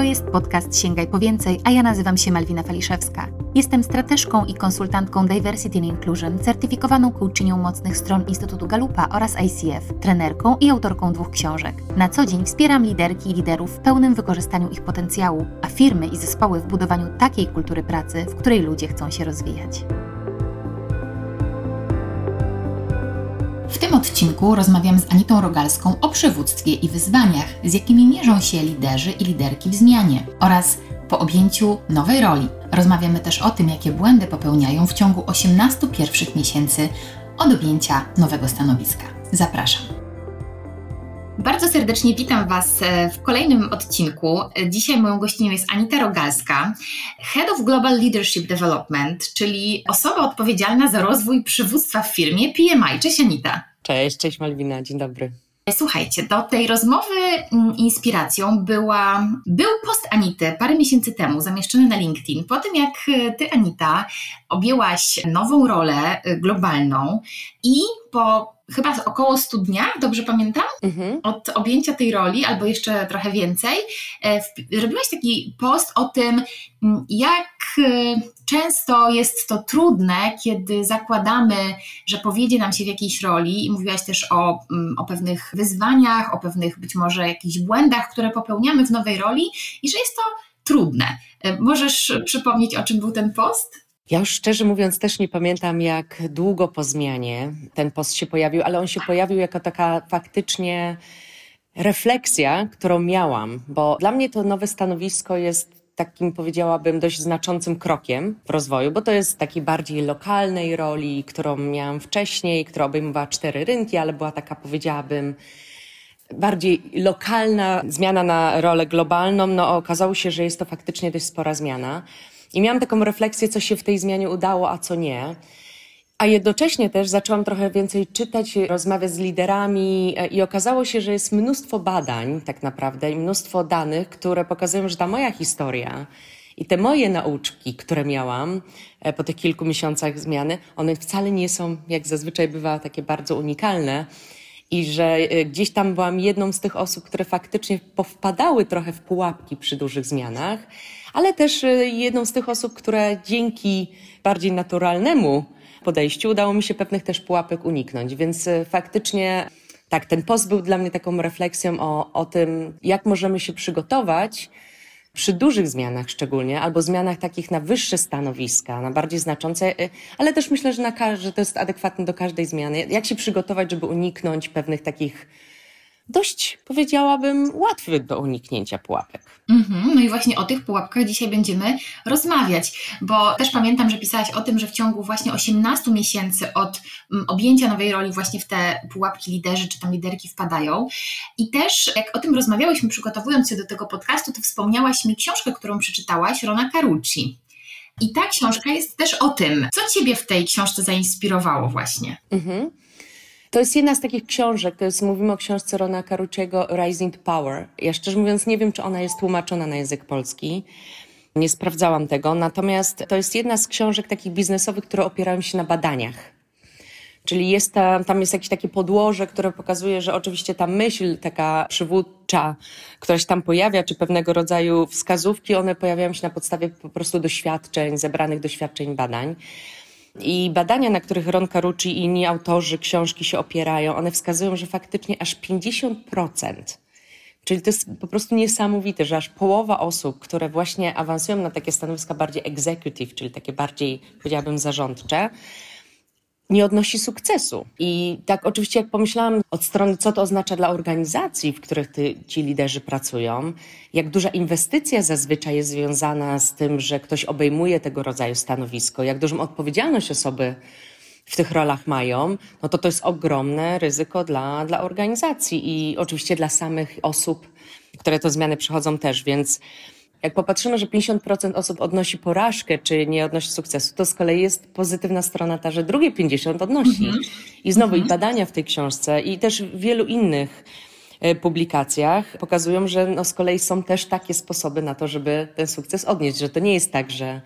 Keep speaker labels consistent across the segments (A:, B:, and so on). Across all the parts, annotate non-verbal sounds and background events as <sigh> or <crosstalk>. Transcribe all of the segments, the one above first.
A: To jest podcast Sięgaj po więcej, a ja nazywam się Malwina Faliszewska. Jestem strateżką i konsultantką Diversity and Inclusion, certyfikowaną coachinią mocnych stron Instytutu Galupa oraz ICF, trenerką i autorką dwóch książek. Na co dzień wspieram liderki i liderów w pełnym wykorzystaniu ich potencjału, a firmy i zespoły w budowaniu takiej kultury pracy, w której ludzie chcą się rozwijać. W tym odcinku rozmawiam z Anitą Rogalską o przywództwie i wyzwaniach, z jakimi mierzą się liderzy i liderki w zmianie oraz po objęciu nowej roli. Rozmawiamy też o tym, jakie błędy popełniają w ciągu 18 pierwszych miesięcy od objęcia nowego stanowiska. Zapraszam. Bardzo serdecznie witam Was e, w kolejnym odcinku. Dzisiaj moją gościnią jest Anita Rogalska, Head of Global Leadership Development, czyli osoba odpowiedzialna za rozwój przywództwa w firmie PMI. Cześć Anita.
B: Cześć, cześć Malwina, dzień dobry.
A: Słuchajcie, do tej rozmowy mm, inspiracją była, był post Anity parę miesięcy temu zamieszczony na LinkedIn. Po tym jak e, ty, Anita, objęłaś nową rolę e, globalną i po chyba około 100 dniach, dobrze pamiętam, mhm. od objęcia tej roli, albo jeszcze trochę więcej, e, robiłaś taki post o tym, mm, jak często jest to trudne, kiedy zakładamy, że powiedzie nam się w jakiejś roli i mówiłaś też o, mm, o pewnych wyzwaniach, o pewnych być może jakichś błędach, które popełniamy w nowej roli i że jest to trudne. E, możesz przypomnieć, o czym był ten post?
B: Ja już szczerze mówiąc też nie pamiętam, jak długo po zmianie ten post się pojawił, ale on się pojawił jako taka faktycznie refleksja, którą miałam, bo dla mnie to nowe stanowisko jest takim, powiedziałabym, dość znaczącym krokiem w rozwoju, bo to jest takiej bardziej lokalnej roli, którą miałam wcześniej, która obejmowała cztery rynki, ale była taka, powiedziałabym, bardziej lokalna zmiana na rolę globalną. No, okazało się, że jest to faktycznie dość spora zmiana. I miałam taką refleksję, co się w tej zmianie udało, a co nie. A jednocześnie też zaczęłam trochę więcej czytać, rozmawiać z liderami e, i okazało się, że jest mnóstwo badań tak naprawdę i mnóstwo danych, które pokazują, że ta moja historia i te moje nauczki, które miałam e, po tych kilku miesiącach zmiany, one wcale nie są, jak zazwyczaj bywa, takie bardzo unikalne. I że e, gdzieś tam byłam jedną z tych osób, które faktycznie powpadały trochę w pułapki przy dużych zmianach ale też jedną z tych osób, które dzięki bardziej naturalnemu podejściu udało mi się pewnych też pułapek uniknąć. Więc y, faktycznie tak, ten post był dla mnie taką refleksją o, o tym, jak możemy się przygotować przy dużych zmianach szczególnie, albo zmianach takich na wyższe stanowiska, na bardziej znaczące, y, ale też myślę, że, na, że to jest adekwatne do każdej zmiany. Jak się przygotować, żeby uniknąć pewnych takich dość, powiedziałabym, łatwy do uniknięcia pułapek.
A: Mm-hmm. No i właśnie o tych pułapkach dzisiaj będziemy rozmawiać, bo też pamiętam, że pisałaś o tym, że w ciągu właśnie 18 miesięcy od mm, objęcia nowej roli właśnie w te pułapki liderzy czy tam liderki wpadają. I też jak o tym rozmawiałyśmy przygotowując się do tego podcastu, to wspomniałaś mi książkę, którą przeczytałaś, Rona Carucci. I ta książka jest też o tym, co Ciebie w tej książce zainspirowało właśnie. Mhm.
B: To jest jedna z takich książek, to jest, mówimy o książce Rona Caruciego Rising Power. Ja szczerze mówiąc nie wiem, czy ona jest tłumaczona na język polski. Nie sprawdzałam tego, natomiast to jest jedna z książek takich biznesowych, które opierają się na badaniach. Czyli jest tam, tam jest jakieś takie podłoże, które pokazuje, że oczywiście ta myśl taka przywódcza, która się tam pojawia, czy pewnego rodzaju wskazówki, one pojawiają się na podstawie po prostu doświadczeń, zebranych doświadczeń badań. I badania, na których Ron Carucci i inni autorzy książki się opierają, one wskazują, że faktycznie aż 50%, czyli to jest po prostu niesamowite, że aż połowa osób, które właśnie awansują na takie stanowiska bardziej executive, czyli takie bardziej, powiedziałabym, zarządcze, nie odnosi sukcesu. I tak oczywiście jak pomyślałam od strony, co to oznacza dla organizacji, w których ty, ci liderzy pracują, jak duża inwestycja zazwyczaj jest związana z tym, że ktoś obejmuje tego rodzaju stanowisko, jak dużą odpowiedzialność osoby w tych rolach mają, no to to jest ogromne ryzyko dla, dla organizacji i oczywiście dla samych osób, które to zmiany przychodzą też, więc jak popatrzymy, że 50% osób odnosi porażkę, czy nie odnosi sukcesu, to z kolei jest pozytywna strona ta, że drugie 50 odnosi. -hmm. I znowu -hmm. i mhm. badania w tej książce, i też w wielu innych e, publikacjach pokazują, że no z kolei są też takie sposoby na to, żeby ten sukces odnieść, że to nie jest tak, że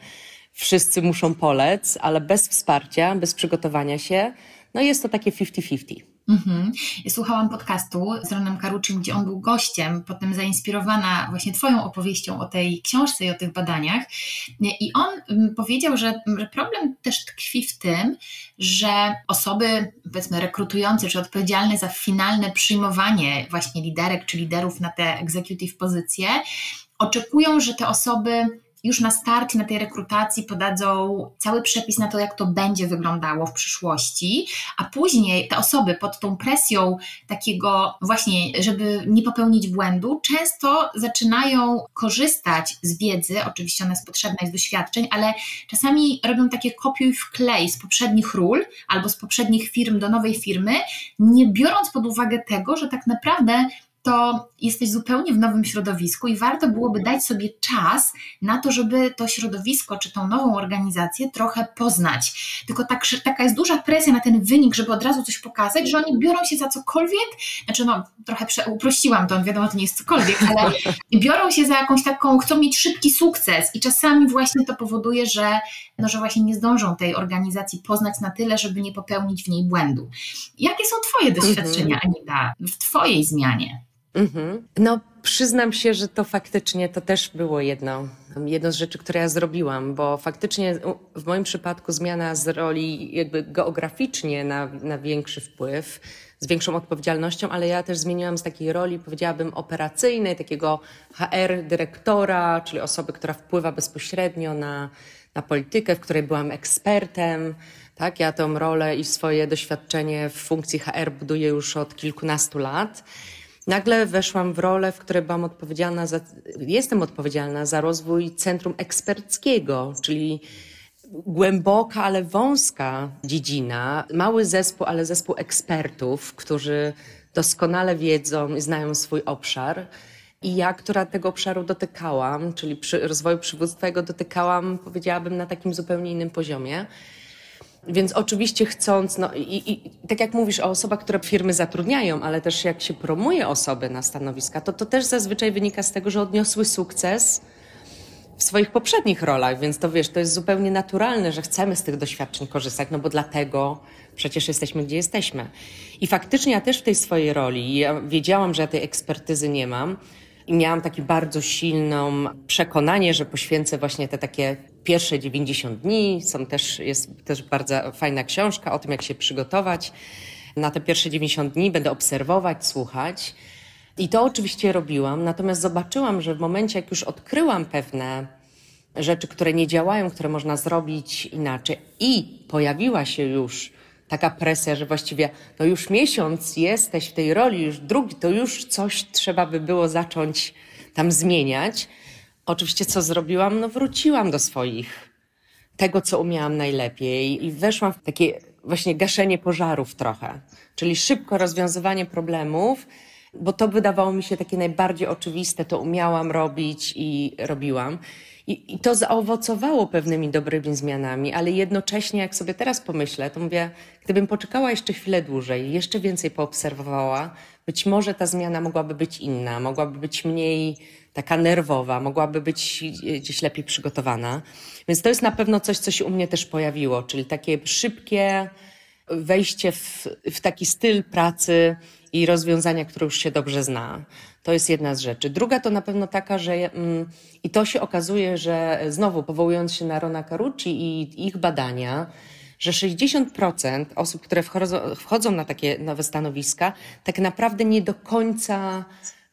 B: wszyscy muszą polec, ale bez wsparcia, bez przygotowania się, no jest to takie 50-50.
A: Mhm. Słuchałam podcastu z Ronem Karuczym, gdzie on był gościem, potem zainspirowana właśnie Twoją opowieścią o tej książce i o tych badaniach. I on mm, powiedział, że, że problem też tkwi w tym, że osoby, powiedzmy, rekrutujące czy odpowiedzialne za finalne przyjmowanie właśnie liderek czy liderów na te executive pozycje, oczekują, że te osoby już na starcie, na tej rekrutacji podadzą cały przepis na to, jak to będzie wyglądało w przyszłości, a później te osoby pod tą presją takiego właśnie, żeby nie popełnić błędu, często zaczynają korzystać z wiedzy, oczywiście ona jest potrzebna z doświadczeń, ale czasami robią takie kopiuj w klej z poprzednich ról albo z poprzednich firm do nowej firmy, nie biorąc pod uwagę tego, że tak naprawdę to jesteś zupełnie w nowym środowisku i warto byłoby dać sobie czas na to, żeby to środowisko czy tą nową organizację trochę poznać. Tylko tak, taka jest duża presja na ten wynik, żeby od razu coś pokazać, że oni biorą się za cokolwiek, znaczy no trochę uprościłam to, wiadomo, to nie jest cokolwiek, ale <laughs> biorą się za jakąś taką, chcą mieć szybki sukces i czasami właśnie to powoduje, że, no, że właśnie nie zdążą tej organizacji poznać na tyle, żeby nie popełnić w niej błędu. Jakie są Twoje doświadczenia, mhm. Anita, w Twojej zmianie?
B: Mhm. No, przyznam się, że to faktycznie to też było jedno, jedno z rzeczy, które ja zrobiłam, bo faktycznie w moim przypadku zmiana z roli jakby geograficznie na, na większy wpływ, z większą odpowiedzialnością, ale ja też zmieniłam z takiej roli, powiedziałabym, operacyjnej, takiego HR dyrektora, czyli osoby, która wpływa bezpośrednio na, na politykę, w której byłam ekspertem. Tak, ja tę rolę i swoje doświadczenie w funkcji HR buduję już od kilkunastu lat. Nagle weszłam w rolę, w której byłam odpowiedzialna za, jestem odpowiedzialna za rozwój centrum eksperckiego, czyli głęboka, ale wąska dziedzina, mały zespół, ale zespół ekspertów, którzy doskonale wiedzą i znają swój obszar. I ja, która tego obszaru dotykałam, czyli przy rozwoju przywództwa, jego dotykałam, powiedziałabym, na takim zupełnie innym poziomie. Więc oczywiście chcąc, no i, i, tak jak mówisz o osobach, które firmy zatrudniają, ale też jak się promuje osoby na stanowiska, to to też zazwyczaj wynika z tego, że odniosły sukces w swoich poprzednich rolach, więc to wiesz, to jest zupełnie naturalne, że chcemy z tych doświadczeń korzystać, no bo dlatego przecież jesteśmy, gdzie jesteśmy. I faktycznie ja też w tej swojej roli, ja wiedziałam, że ja tej ekspertyzy nie mam, i miałam takie bardzo silną przekonanie, że poświęcę właśnie te takie pierwsze 90 dni. Są też, jest też bardzo fajna książka o tym, jak się przygotować. Na te pierwsze 90 dni będę obserwować, słuchać. I to oczywiście robiłam, natomiast zobaczyłam, że w momencie, jak już odkryłam pewne rzeczy, które nie działają, które można zrobić inaczej, i pojawiła się już taka presja, że właściwie no już miesiąc jesteś w tej roli, już drugi, to już coś trzeba by było zacząć tam zmieniać. Oczywiście co zrobiłam? No wróciłam do swoich, tego co umiałam najlepiej i weszłam w takie właśnie gaszenie pożarów trochę, czyli szybko rozwiązywanie problemów, bo to wydawało mi się takie najbardziej oczywiste, to umiałam robić i robiłam. I, I, to zaowocowało pewnymi dobrymi zmianami, ale jednocześnie, jak sobie teraz pomyślę, to mówię, gdybym poczekała jeszcze chwilę dłużej, jeszcze więcej poobserwowała, być może ta zmiana mogłaby być inna, mogłaby być mniej taka nerwowa, mogłaby być gdzieś lepiej przygotowana. Więc to jest na pewno coś, co się u mnie też pojawiło, czyli takie szybkie wejście w, w taki styl pracy i rozwiązania, które już się dobrze zna. To jest jedna z rzeczy. Druga to na pewno taka, że mm, i to się okazuje, że znowu powołując się na Rona Carucci i ich badania, że 60% osób, które wchodzą, na takie nowe stanowiska, tak naprawdę nie do końca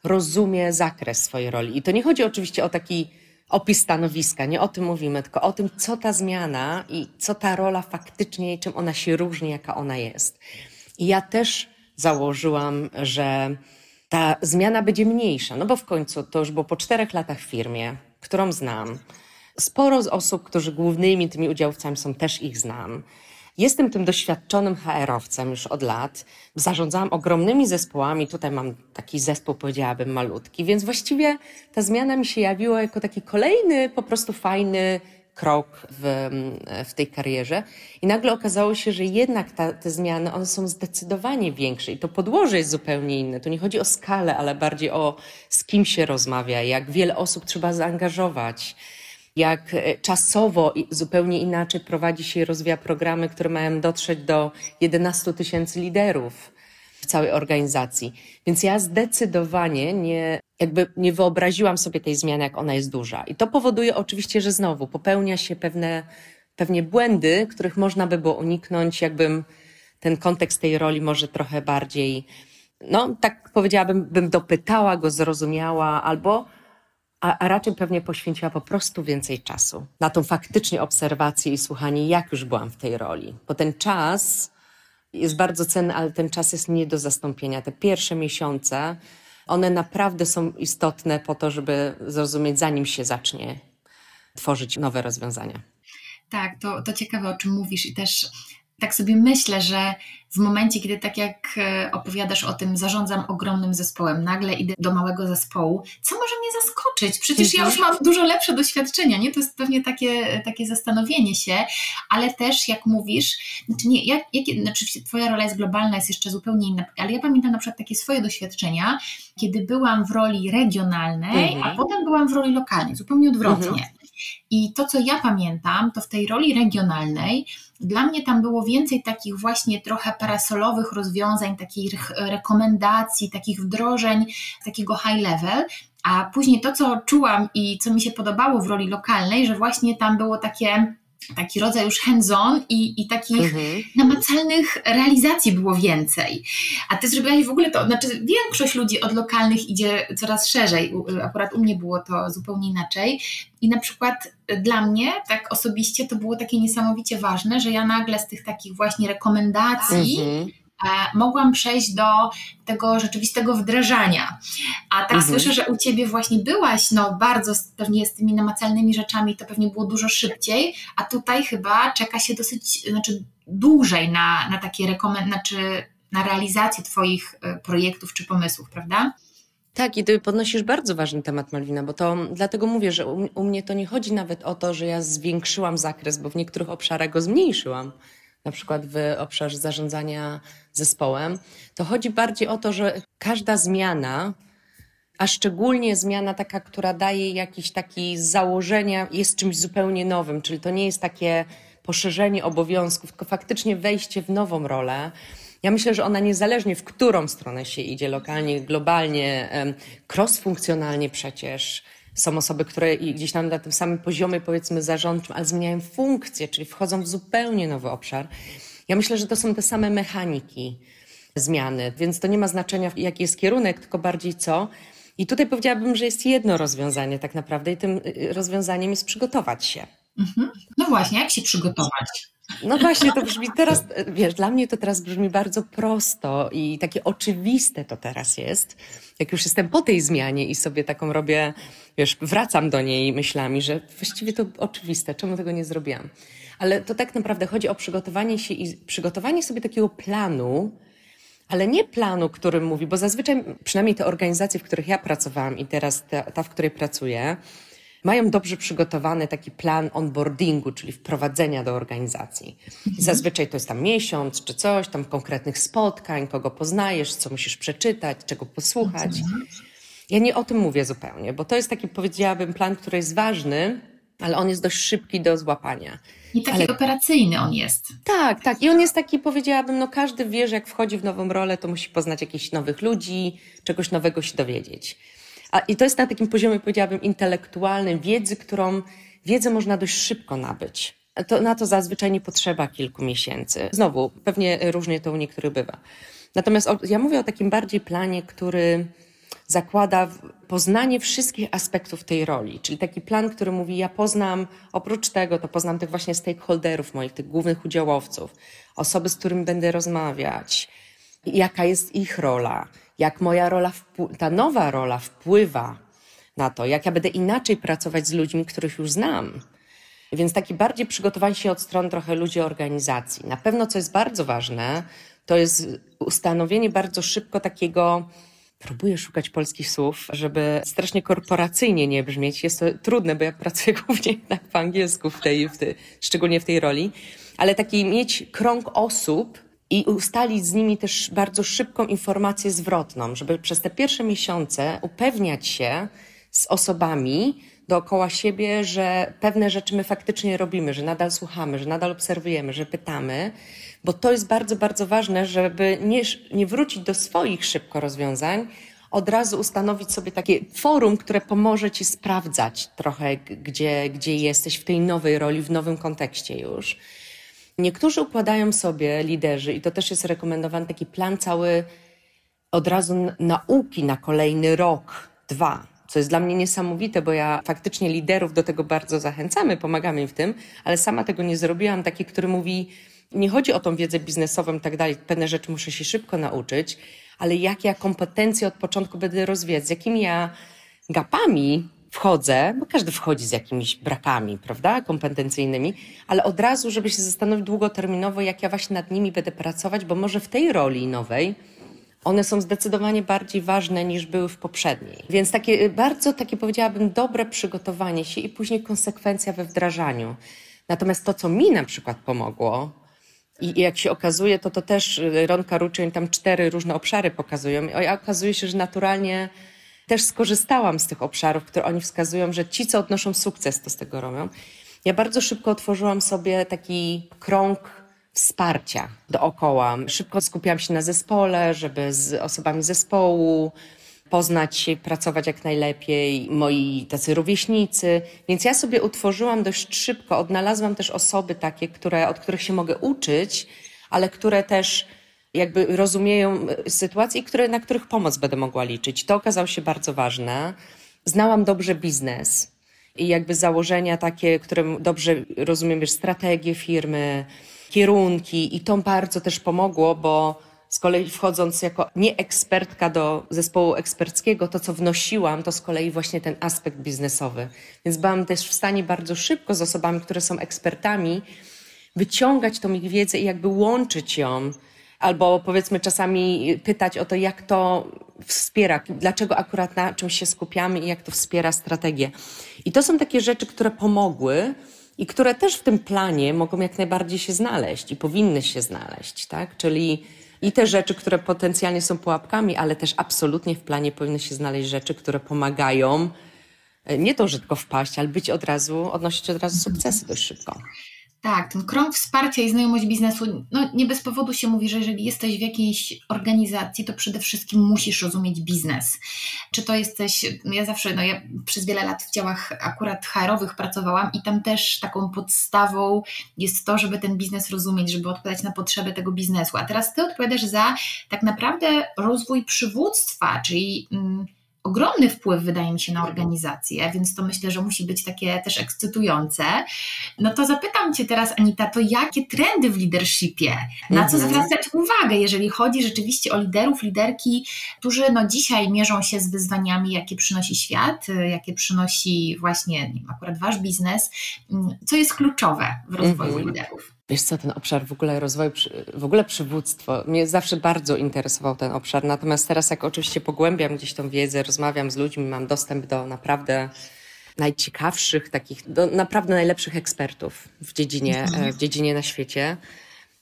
B: rozumie zakres swojej roli. I to nie chodzi oczywiście o taki opis stanowiska, nie o tym mówimy, tylko o tym, co ta zmiana i co ta rola faktycznie, czym ona się różni, jaka ona jest. I ja też założyłam, że ta zmiana będzie mniejsza, no bo w końcu to już było po czterech latach w firmie, którą znam. Sporo z osób, którzy głównymi tymi udziałowcami są, też ich znam. Jestem tym doświadczonym HR-owcem już od lat. Zarządzałam ogromnymi zespołami. Tutaj mam taki zespół, powiedziałabym, malutki, więc właściwie ta zmiana mi się jawiła jako taki kolejny, po prostu fajny krok w, w tej karierze. I nagle okazało się, że jednak ta, te zmiany, one są zdecydowanie większe i to podłoże jest zupełnie inne. Tu nie chodzi o skalę, ale bardziej o z kim się rozmawia, jak wiele osób trzeba zaangażować, jak e, czasowo zupełnie inaczej prowadzi się i rozwija programy, które mają dotrzeć do 11 tysięcy liderów. w całej organizacji. Więc ja zdecydowanie nie, jakby nie wyobraziłam sobie tej zmiany, jak ona jest duża. I to powoduje oczywiście, że znowu popełnia się pewne, pewnie błędy, których można by było uniknąć, jakbym ten kontekst tej roli może trochę bardziej, no tak powiedziałabym, bym dopytała go, zrozumiała, albo a, a raczej pewnie poświęciła po prostu więcej czasu na tą faktycznie obserwację i słuchanie, jak już byłam w tej roli. Bo ten czas jest bardzo cenny, ale ten czas jest nie do zastąpienia. Te pierwsze miesiące, one naprawdę są istotne po to, żeby zrozumieć, zanim się zacznie tworzyć nowe rozwiązania.
A: Tak, to, to ciekawe, o czym mówisz i też tak sobie myślę, że w momencie, kiedy tak jak e, opowiadasz o tym, zarządzam ogromnym zespołem, nagle idę do małego zespołu, co może mnie zaskoczyć? Przecież ja już mam dużo lepsze doświadczenia, nie? To jest pewnie takie, takie zastanowienie się, ale też jak mówisz, znaczy nie, jak, jak, znaczy twoja rola jest globalna, jest jeszcze zupełnie inna, ale ja pamiętam na przykład takie swoje doświadczenia, kiedy byłam w roli regionalnej, mhm. a potem byłam w roli lokalnej, zupełnie odwrotnie. Mhm. I to, co ja pamiętam, to w tej roli regionalnej dla mnie tam było więcej takich właśnie trochę parasolowych rozwiązań, takich rekomendacji, takich wdrożeń, takiego high level. A później to, co czułam i co mi się podobało w roli lokalnej, że właśnie tam było takie taki rodzaj już hands-on i, i takich mhm. namacalnych realizacji było więcej. A ty zrobiłaś w ogóle to, znaczy większość ludzi od lokalnych idzie coraz szerzej. Akurat u mnie było to zupełnie inaczej. I na przykład dla mnie, tak osobiście, to było takie niesamowicie ważne, że ja nagle z tych takich właśnie rekomendacji mhm mogłam przejść do tego rzeczywistego wdrażania. A tak mhm. słyszę, że u Ciebie właśnie byłaś, no bardzo pewnie z tymi namacalnymi rzeczami, to pewnie było dużo szybciej, a tutaj chyba czeka się dosyć, znaczy dłużej na, na takie rekomendacje, znaczy na realizację Twoich e, projektów czy pomysłów, prawda?
B: Tak, i ty podnosisz bardzo ważny temat, Malwina, bo to dlatego mówię, że u, u, mnie to nie chodzi nawet o to, że ja zwiększyłam zakres, bo w niektórych obszarach go zmniejszyłam na przykład w obszarze zarządzania zespołem, to chodzi bardziej o to, że każda zmiana, a szczególnie zmiana taka, która daje jakieś takie założenia, jest czymś zupełnie nowym, czyli to nie jest takie poszerzenie obowiązków, tylko faktycznie wejście w nową rolę. Ja myślę, że ona niezależnie w którą stronę się idzie, lokalnie, globalnie, cross-funkcjonalnie przecież, są osoby, które gdzieś tam na tym samym poziomie, powiedzmy, zarządczym, ale zmieniają funkcję, czyli wchodzą w zupełnie nowy obszar. Ja myślę, że to są te same mechaniki zmiany, więc to nie ma znaczenia, jaki jest kierunek, tylko bardziej co. I tutaj powiedziałabym, że jest jedno rozwiązanie tak naprawdę, i tym y, rozwiązaniem jest przygotować się.
A: Mhm. No właśnie, jak się przygotować?
B: No właśnie, to brzmi teraz, wiesz, dla mnie to teraz brzmi bardzo prosto i takie oczywiste to teraz jest. Jak już jestem po tej zmianie i sobie taką robię, wiesz, wracam do niej myślami, że właściwie to oczywiste, czemu tego nie zrobiłam. Ale to tak naprawdę chodzi o przygotowanie się i przygotowanie sobie takiego planu, ale nie planu, którym mówi, bo zazwyczaj, przynajmniej te organizacje, w których ja pracowałam i teraz ta, ta w której pracuję, mają dobrze przygotowany taki plan onboardingu, czyli wprowadzenia do organizacji. Mhm. Zazwyczaj to jest tam miesiąc czy coś, tam konkretnych spotkań, kogo poznajesz, co musisz przeczytać, czego posłuchać. Ja nie o tym mówię zupełnie, bo to jest taki, powiedziałabym, plan, który jest ważny, ale on jest dość szybki do złapania.
A: I taki ale... operacyjny on jest.
B: Tak, tak. I on jest taki, powiedziałabym, no każdy wie, że jak wchodzi w nową rolę, to musi poznać jakichś nowych ludzi, czegoś nowego się dowiedzieć. A, I to jest na takim poziomie, powiedziałabym, intelektualnym, wiedzy, którą wiedzę można dość szybko nabyć. To, na to zazwyczaj nie potrzeba kilku miesięcy. Znowu, pewnie różnie to u niektórych bywa. Natomiast o, ja mówię o takim bardziej planie, który zakłada poznanie wszystkich aspektów tej roli, czyli taki plan, który mówi, ja poznam, oprócz tego, to poznam tych właśnie stakeholderów moich, tych głównych udziałowców, osoby, z którymi będę rozmawiać, jaka jest ich rola, jak moja rola, ta nowa rola wpływa na to, jak ja będę inaczej pracować z ludźmi, których już znam. Więc takie bardziej przygotowanie się od strony trochę ludzi organizacji. Na pewno, co jest bardzo ważne, to jest ustanowienie bardzo szybko takiego, próbuję szukać polskich słów, żeby strasznie korporacyjnie nie brzmieć. Jest to trudne, bo ja pracuję <laughs> głównie po angielsku, w tej, w tej, szczególnie w tej roli, ale taki mieć krąg osób, i ustalić z nimi też bardzo szybką informację zwrotną, żeby przez te pierwsze miesiące upewniać się z osobami, dookoła siebie, że pewne rzeczy my faktycznie robimy, że nadal słuchamy, że nadal obserwujemy, że pytamy, bo to jest bardzo, bardzo ważne, żeby nie, nie wrócić do swoich szybko rozwiązań, od razu ustanowić sobie takie forum, które pomoże ci sprawdzać trochę, gdzie, gdzie jesteś w tej nowej roli, w nowym kontekście już. Niektórzy układają sobie liderzy, i to też jest rekomendowany taki plan cały od razu nauki na kolejny rok, dwa, co jest dla mnie niesamowite, bo ja faktycznie liderów do tego bardzo zachęcamy, pomagamy im w tym, ale sama tego nie zrobiłam. Taki, który mówi, nie chodzi o tą wiedzę biznesową i tak dalej, pewne rzeczy muszę się szybko nauczyć, ale jakie ja kompetencje od początku będę rozwijać, z jakimi ja gapami wchodzę, bo każdy wchodzi z jakimiś brakami, prawda, kompetencyjnymi, ale od razu, żeby się zastanowić długoterminowo, jak ja właśnie nad nimi będę pracować, bo może w tej roli nowej one są zdecydowanie bardziej ważne niż były w poprzedniej. Więc takie bardzo, takie powiedziałabym, dobre przygotowanie się i później konsekwencja we wdrażaniu. Natomiast to, co mi na przykład pomogło, i jak się okazuje, to to też Ron Karuczyn tam cztery różne obszary pokazują. I okazuje się, że naturalnie też skorzystałam z tych obszarów, które oni wskazują, że ci, co odnoszą sukces, to z tego robią. Ja bardzo szybko otworzyłam sobie taki krąg wsparcia dookoła. Szybko skupiałam się na zespole, żeby z osobami zespołu poznać się, pracować jak najlepiej, moi tacy rówieśnicy. Więc ja sobie utworzyłam dość szybko, odnalazłam też osoby takie, które, od których się mogę uczyć, ale które też jakby rozumieją sytuację i które, na których pomoc będę mogła liczyć. To okazało się bardzo ważne. Znałam dobrze biznes i jakby założenia takie, które dobrze rozumiem, wiesz, strategię firmy, kierunki i to bardzo też pomogło, bo z kolei wchodząc jako nieekspertka do zespołu eksperckiego, to co wnosiłam, to z kolei właśnie ten aspekt biznesowy. Więc byłam też w stanie bardzo szybko z osobami, które są ekspertami, wyciągać tą ich wiedzę i jakby łączyć ją, albo powiedzmy czasami pytać o to, jak to wspiera, dlaczego akurat na czymś się skupiamy i jak to wspiera strategię. I to są takie rzeczy, które pomogły i które też w tym planie mogą jak najbardziej się znaleźć i powinny się znaleźć, tak? Czyli i te rzeczy, które potencjalnie są pułapkami, ale też absolutnie w planie powinny się znaleźć rzeczy, które pomagają e, nie to, że tylko wpaść, ale być od razu, odnosić od razu sukcesy dość szybko.
A: Tak, ten krąg wsparcia i znajomość biznesu, no nie bez powodu się mówi, że jeżeli jesteś w jakiejś organizacji, to przede wszystkim musisz rozumieć biznes. Czy to jesteś, no ja zawsze, no ja przez wiele lat w działach akurat HR-owych pracowałam i tam też taką podstawą jest to, żeby ten biznes rozumieć, żeby odpowiadać na potrzeby tego biznesu. A teraz Ty odpowiadasz za tak naprawdę rozwój przywództwa, czyli... Mm, ogromny wpływ, wydaje mi się, na organizację, więc to myślę, że musi być takie też ekscytujące. No to zapytam Cię teraz, Anita, to jakie trendy w leadershipie? Na co mhm. zwracać uwagę, jeżeli chodzi rzeczywiście o liderów, liderki, którzy no dzisiaj mierzą się z wyzwaniami, jakie przynosi świat, jakie przynosi właśnie nie wiem, akurat Wasz biznes, co jest kluczowe w rozwoju mhm. liderów?
B: Wiesz co, ten obszar w ogóle rozwoju, w ogóle przywództwo, mnie zawsze bardzo interesował ten obszar, natomiast teraz jak oczywiście pogłębiam gdzieś tą wiedzę, rozmawiam z ludźmi, mam dostęp do naprawdę najciekawszych, takich, do naprawdę najlepszych ekspertów w dziedzinie, mhm. w dziedzinie na świecie,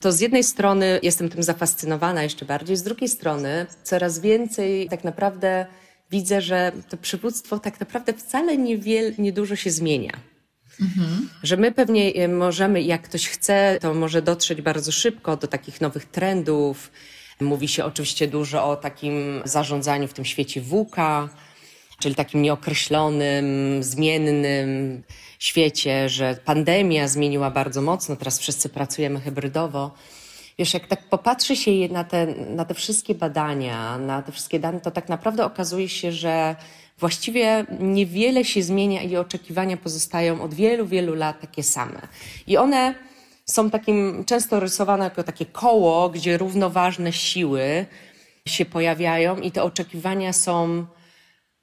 B: to z jednej strony jestem tym zafascynowana jeszcze bardziej, z drugiej strony coraz więcej tak naprawdę widzę, że to przywództwo tak naprawdę wcale niewiele, niedużo się zmienia. Mhm. Że my pewnie e, możemy, jak ktoś chce, to może dotrzeć bardzo szybko do takich nowych trendów. Mówi się oczywiście dużo o takim zarządzaniu w tym świecie WUKA, czyli takim nieokreślonym, zmiennym świecie, że pandemia zmieniła bardzo mocno, teraz wszyscy pracujemy hybrydowo. Wiesz, jak tak popatrzy się na te, na te wszystkie badania, na te wszystkie dane, to tak naprawdę okazuje się, że właściwie niewiele się zmienia i oczekiwania pozostają od wielu, wielu lat takie same. I one są takim często rysowane jako takie koło, gdzie równoważne siły się pojawiają i te oczekiwania są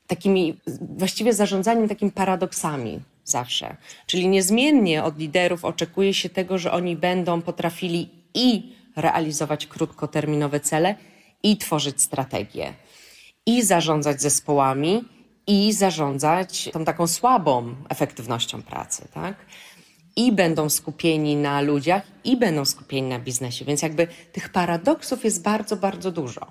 B: takimi właściwie zarządzaniem takimi paradoksami zawsze. Czyli niezmiennie od liderów oczekuje się tego, że oni będą potrafili i realizować krótkoterminowe cele, i tworzyć strategie, i zarządzać zespołami, i zarządzać tą taką słabą efektywnością pracy, tak? i będą skupieni na ludziach, i będą skupieni na biznesie. Więc jakby tych paradoksów jest bardzo, bardzo dużo.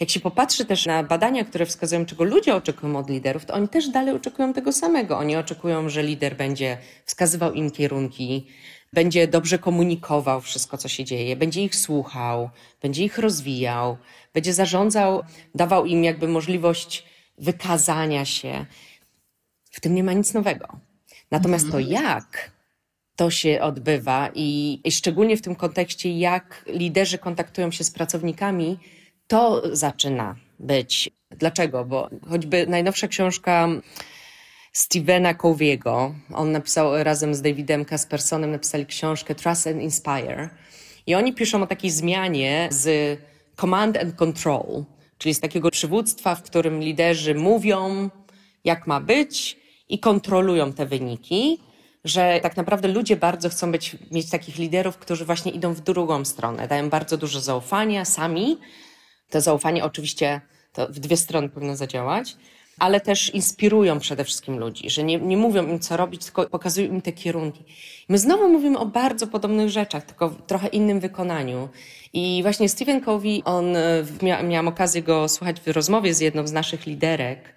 B: Jak się popatrzy też na badania, które wskazują, czego ludzie oczekują od liderów, to oni też dalej oczekują tego samego. Oni oczekują, że lider będzie wskazywał im kierunki, będzie dobrze komunikował wszystko, co się dzieje, będzie ich słuchał, będzie ich rozwijał, będzie zarządzał, dawał im jakby możliwość wykazania się. W tym nie ma nic nowego. Natomiast to mhm. jak to się odbywa i, i szczególnie w tym kontekście, jak liderzy kontaktują się z pracownikami, to zaczyna być. Dlaczego? Bo choćby najnowsza książka Stevena Coviego, on napisał razem z Davidem Kaspersonem, napisali książkę Trust and Inspire. I oni piszą o takiej zmianie z command and control, czyli z takiego przywództwa, w którym liderzy mówią, jak ma być i kontrolują te wyniki, że tak naprawdę ludzie bardzo chcą być, mieć takich liderów, którzy właśnie idą w drugą stronę, dają bardzo dużo zaufania sami. To zaufanie oczywiście to w dwie strony powinno zadziałać, ale też inspirują przede wszystkim ludzi, że nie, nie mówią im, co robić, tylko pokazują im te kierunki. My znowu mówimy o bardzo podobnych rzeczach, tylko w trochę innym wykonaniu. I właśnie Stephen Covey, on, e, mia, miałam okazję go słuchać w rozmowie z jedną z naszych liderek,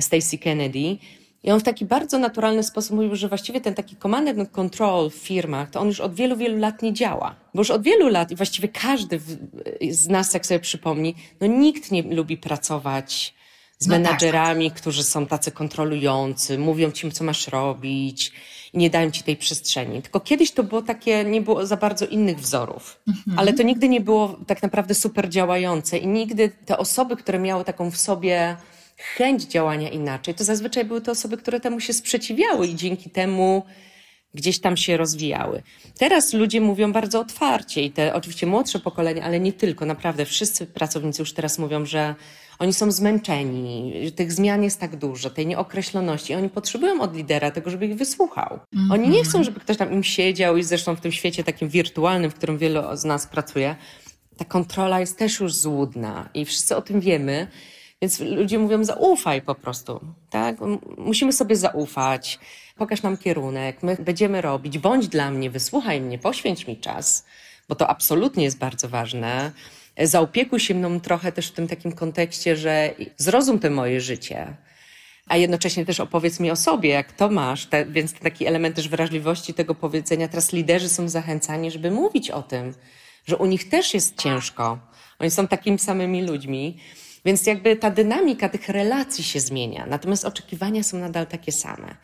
B: Stacey Kennedy, i on w taki bardzo naturalny sposób mówił, że właściwie ten taki command and control w firmach, to on już od wielu, wielu lat nie działa. Bo już od wielu lat i właściwie każdy z nas, jak sobie przypomni, no nikt nie lubi pracować z no tak. menadżerami, tak. którzy są tacy kontrolujący, mówią ci, co masz robić i nie dają ci tej przestrzeni. Tylko kiedyś to było takie, nie było za bardzo innych wzorów, mhm. ale to nigdy nie było tak naprawdę super działające i nigdy te osoby, które miały taką w sobie chęć działania inaczej, to zazwyczaj były to osoby, które temu się sprzeciwiały i dzięki temu gdzieś tam się rozwijały. Teraz ludzie mówią bardzo otwarcie i te oczywiście młodsze pokolenia, ale nie tylko, naprawdę wszyscy pracownicy już teraz mówią, że oni są zmęczeni, tych zmian jest tak dużo, tej nieokreśloności. Oni potrzebują od lidera tego, żeby ich wysłuchał. Mm -hmm. Oni nie chcą, żeby ktoś tam im siedział i zresztą w tym świecie takim wirtualnym, w którym wielu z nas pracuje, ta kontrola jest też już złudna i wszyscy o tym wiemy. Więc ludzie mówią, zaufaj po prostu, tak? Musimy sobie zaufać, pokaż nam kierunek, my będziemy robić, bądź dla mnie, wysłuchaj mnie, poświęć mi czas, bo to absolutnie jest bardzo ważne. Zaopiekuj się mną trochę też w tym takim kontekście, że zrozum to moje życie, a jednocześnie też opowiedz mi o sobie, jak to masz. Te, więc taki element też wrażliwości tego powiedzenia. Teraz liderzy są zachęcani, żeby mówić o tym, że u nich też jest ciężko. Oni są takimi samymi ludźmi. Więc jakby ta dynamika tych relacji się zmienia, natomiast oczekiwania są nadal takie same.